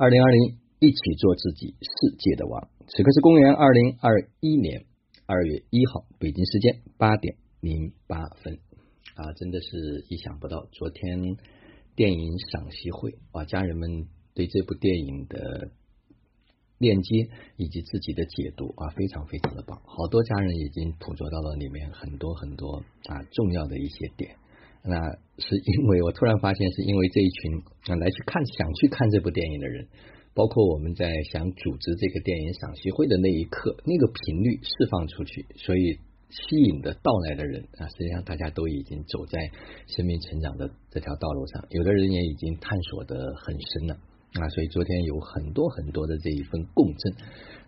二零二零，一起做自己世界的王。此刻是公元二零二一年二月一号，北京时间八点零八分啊，真的是意想不到。昨天电影赏析会啊，家人们对这部电影的链接以及自己的解读啊，非常非常的棒。好多家人已经捕捉到了里面很多很多啊重要的一些点。那是因为我突然发现，是因为这一群啊来去看想去看这部电影的人，包括我们在想组织这个电影赏析会的那一刻，那个频率释放出去，所以吸引的到来的人啊，实际上大家都已经走在生命成长的这条道路上，有的人也已经探索的很深了啊，所以昨天有很多很多的这一份共振。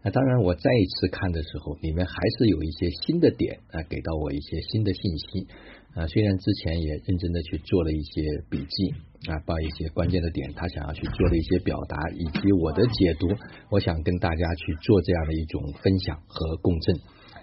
那当然，我再一次看的时候，里面还是有一些新的点啊，给到我一些新的信息。啊，虽然之前也认真的去做了一些笔记啊，把一些关键的点，他想要去做的一些表达，以及我的解读，我想跟大家去做这样的一种分享和共振。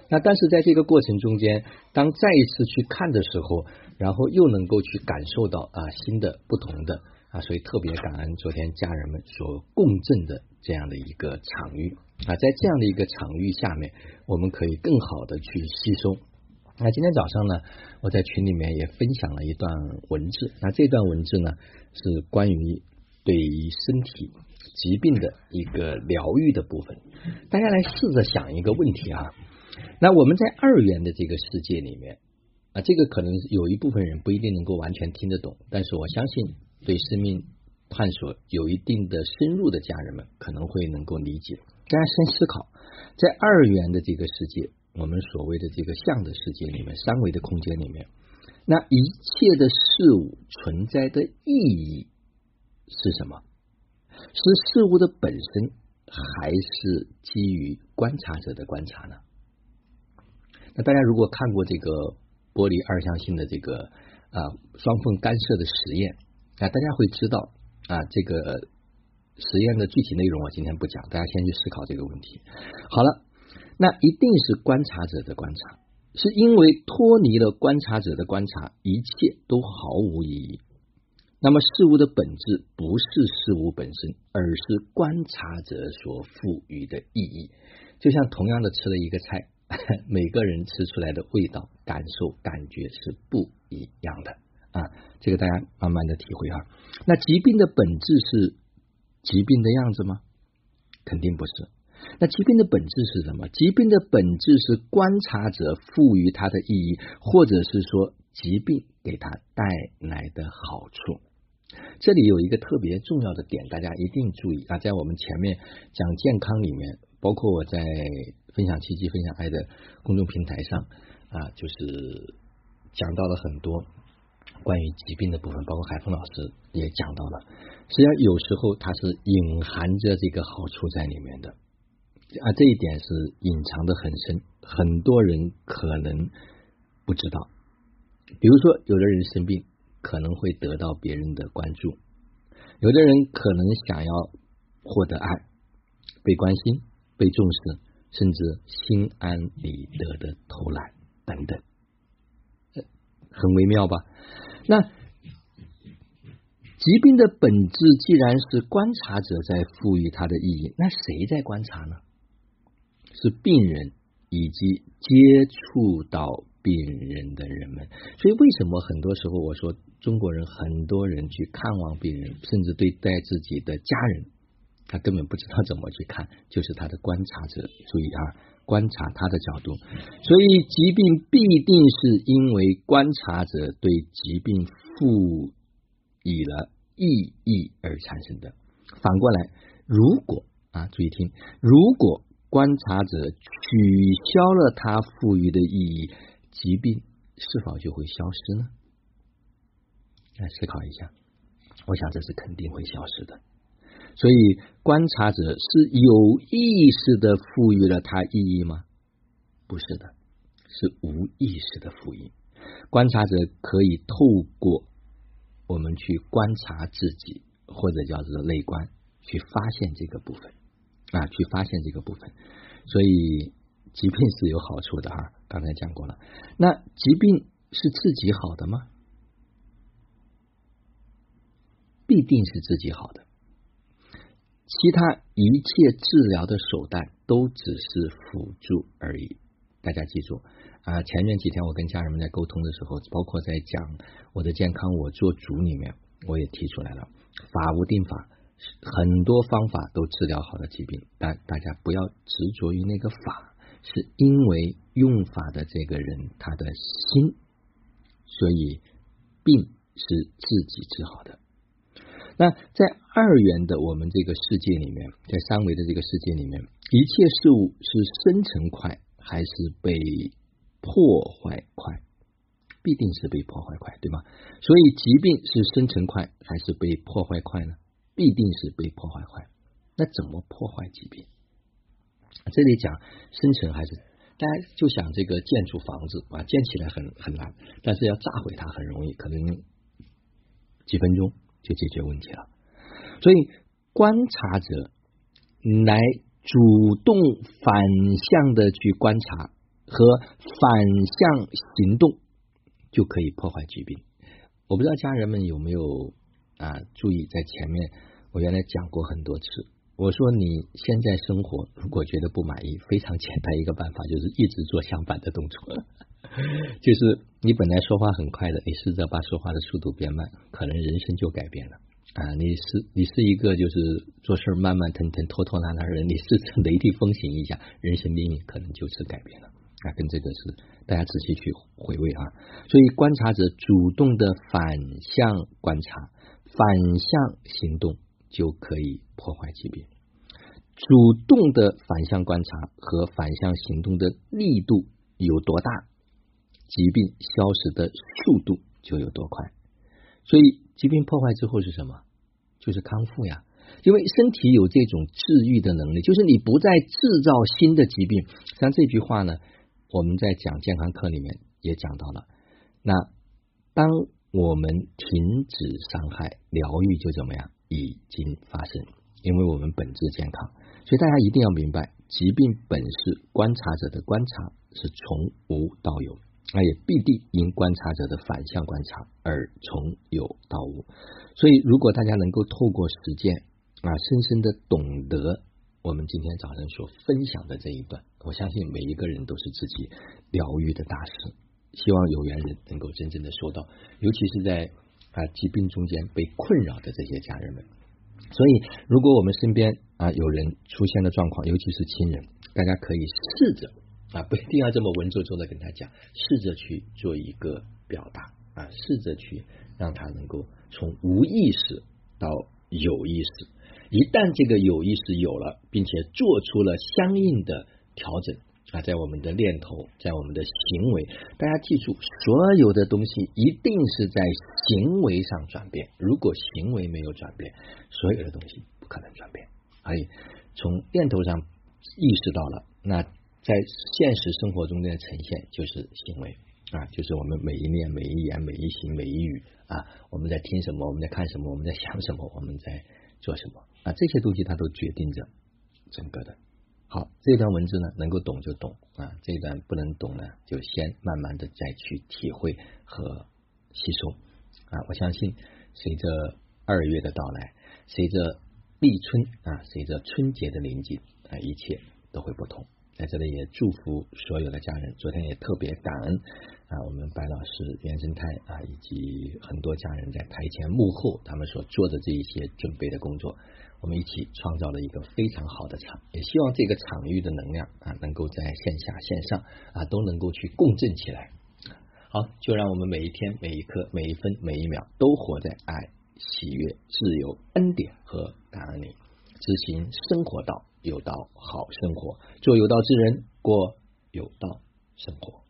那但是在这个过程中间，当再一次去看的时候，然后又能够去感受到啊新的不同的啊，所以特别感恩昨天家人们所共振的这样的一个场域啊，在这样的一个场域下面，我们可以更好的去吸收。那今天早上呢，我在群里面也分享了一段文字。那这段文字呢，是关于对于身体疾病的一个疗愈的部分。大家来试着想一个问题啊。那我们在二元的这个世界里面啊，这个可能有一部分人不一定能够完全听得懂，但是我相信对生命探索有一定的深入的家人们可能会能够理解。大家先思考，在二元的这个世界。我们所谓的这个相的世界里面，三维的空间里面，那一切的事物存在的意义是什么？是事物的本身，还是基于观察者的观察呢？那大家如果看过这个玻璃二象性的这个啊双缝干涉的实验啊，大家会知道啊这个实验的具体内容，我今天不讲，大家先去思考这个问题。好了。那一定是观察者的观察，是因为脱离了观察者的观察，一切都毫无意义。那么事物的本质不是事物本身，而是观察者所赋予的意义。就像同样的吃了一个菜，每个人吃出来的味道、感受、感觉是不一样的啊。这个大家慢慢的体会哈。那疾病的本质是疾病的样子吗？肯定不是。那疾病的本质是什么？疾病的本质是观察者赋予它的意义，或者是说疾病给他带来的好处。这里有一个特别重要的点，大家一定注意啊！在我们前面讲健康里面，包括我在分享奇迹、分享爱的公众平台上啊，就是讲到了很多关于疾病的部分，包括海峰老师也讲到了。实际上，有时候它是隐含着这个好处在里面的。啊，这一点是隐藏的很深，很多人可能不知道。比如说，有的人生病可能会得到别人的关注，有的人可能想要获得爱、被关心、被重视，甚至心安理得的偷懒等等，很微妙吧？那疾病的本质既然是观察者在赋予它的意义，那谁在观察呢？是病人以及接触到病人的人们，所以为什么很多时候我说中国人很多人去看望病人，甚至对待自己的家人，他根本不知道怎么去看，就是他的观察者。注意啊，观察他的角度，所以疾病必定是因为观察者对疾病赋予了意义而产生的。反过来，如果啊，注意听，如果。观察者取消了它赋予的意义，疾病是否就会消失呢？来思考一下，我想这是肯定会消失的。所以，观察者是有意识的赋予了它意义吗？不是的，是无意识的赋予。观察者可以透过我们去观察自己，或者叫做内观，去发现这个部分。啊，去发现这个部分，所以疾病是有好处的哈。刚才讲过了，那疾病是自己好的吗？必定是自己好的。其他一切治疗的手段都只是辅助而已。大家记住啊！前面几天我跟家人们在沟通的时候，包括在讲我的健康我做主里面，我也提出来了，法无定法，很多方法都治疗好的疾病，但大家不要执着于那个法，是因为用法的这个人他的心，所以病是自己治好的。那在二元的我们这个世界里面，在三维的这个世界里面，一切事物是生成快。还是被破坏快，必定是被破坏快，对吗？所以疾病是生成快还是被破坏快呢？必定是被破坏快。那怎么破坏疾病？这里讲生成还是大家就想这个建筑房子啊，建起来很很难，但是要炸毁它很容易，可能几分钟就解决问题了。所以观察者来。主动反向的去观察和反向行动，就可以破坏疾病。我不知道家人们有没有啊注意，在前面我原来讲过很多次。我说你现在生活如果觉得不满意，非常简单一个办法，就是一直做相反的动作。就是你本来说话很快的，你试着把说话的速度变慢，可能人生就改变了。啊，你是你是一个就是做事慢慢腾腾、拖拖拉拉的人，你试着雷厉风行一下，人生命运可能就此改变了。啊，跟这个是大家仔细去回味啊。所以观察者主动的反向观察、反向行动，就可以破坏疾病。主动的反向观察和反向行动的力度有多大，疾病消失的速度就有多快。所以。疾病破坏之后是什么？就是康复呀。因为身体有这种治愈的能力，就是你不再制造新的疾病。像这句话呢，我们在讲健康课里面也讲到了。那当我们停止伤害，疗愈就怎么样？已经发生，因为我们本质健康。所以大家一定要明白，疾病本是观察者的观察，是从无到有。那也必定因观察者的反向观察而从有到无，所以如果大家能够透过实践啊，深深的懂得我们今天早上所分享的这一段，我相信每一个人都是自己疗愈的大师。希望有缘人能够真正的收到，尤其是在啊疾病中间被困扰的这些家人们。所以，如果我们身边啊有人出现的状况，尤其是亲人，大家可以试着。啊，不一定要这么文绉绉的跟他讲，试着去做一个表达啊，试着去让他能够从无意识到有意识。一旦这个有意识有了，并且做出了相应的调整啊，在我们的念头，在我们的行为，大家记住，所有的东西一定是在行为上转变。如果行为没有转变，所有的东西不可能转变。所以从念头上意识到了，那。在现实生活中的呈现就是行为啊，就是我们每一念、每一言、每一行、每一语啊，我们在听什么，我们在看什么，我们在想什么，我们在做什么啊，这些东西它都决定着整个的。好，这段文字呢，能够懂就懂啊，这段不能懂呢，就先慢慢的再去体会和吸收啊。我相信，随着二月的到来，随着立春啊，随着春节的临近啊，一切都会不同。在这里也祝福所有的家人。昨天也特别感恩啊，我们白老师、原生态啊，以及很多家人在台前幕后他们所做的这一些准备的工作，我们一起创造了一个非常好的场。也希望这个场域的能量啊，能够在线下、线上啊都能够去共振起来。好，就让我们每一天、每一刻、每一分、每一秒都活在爱、喜悦、自由、恩典和感恩里，执行生活道。有道好生活，做有道之人，过有道生活。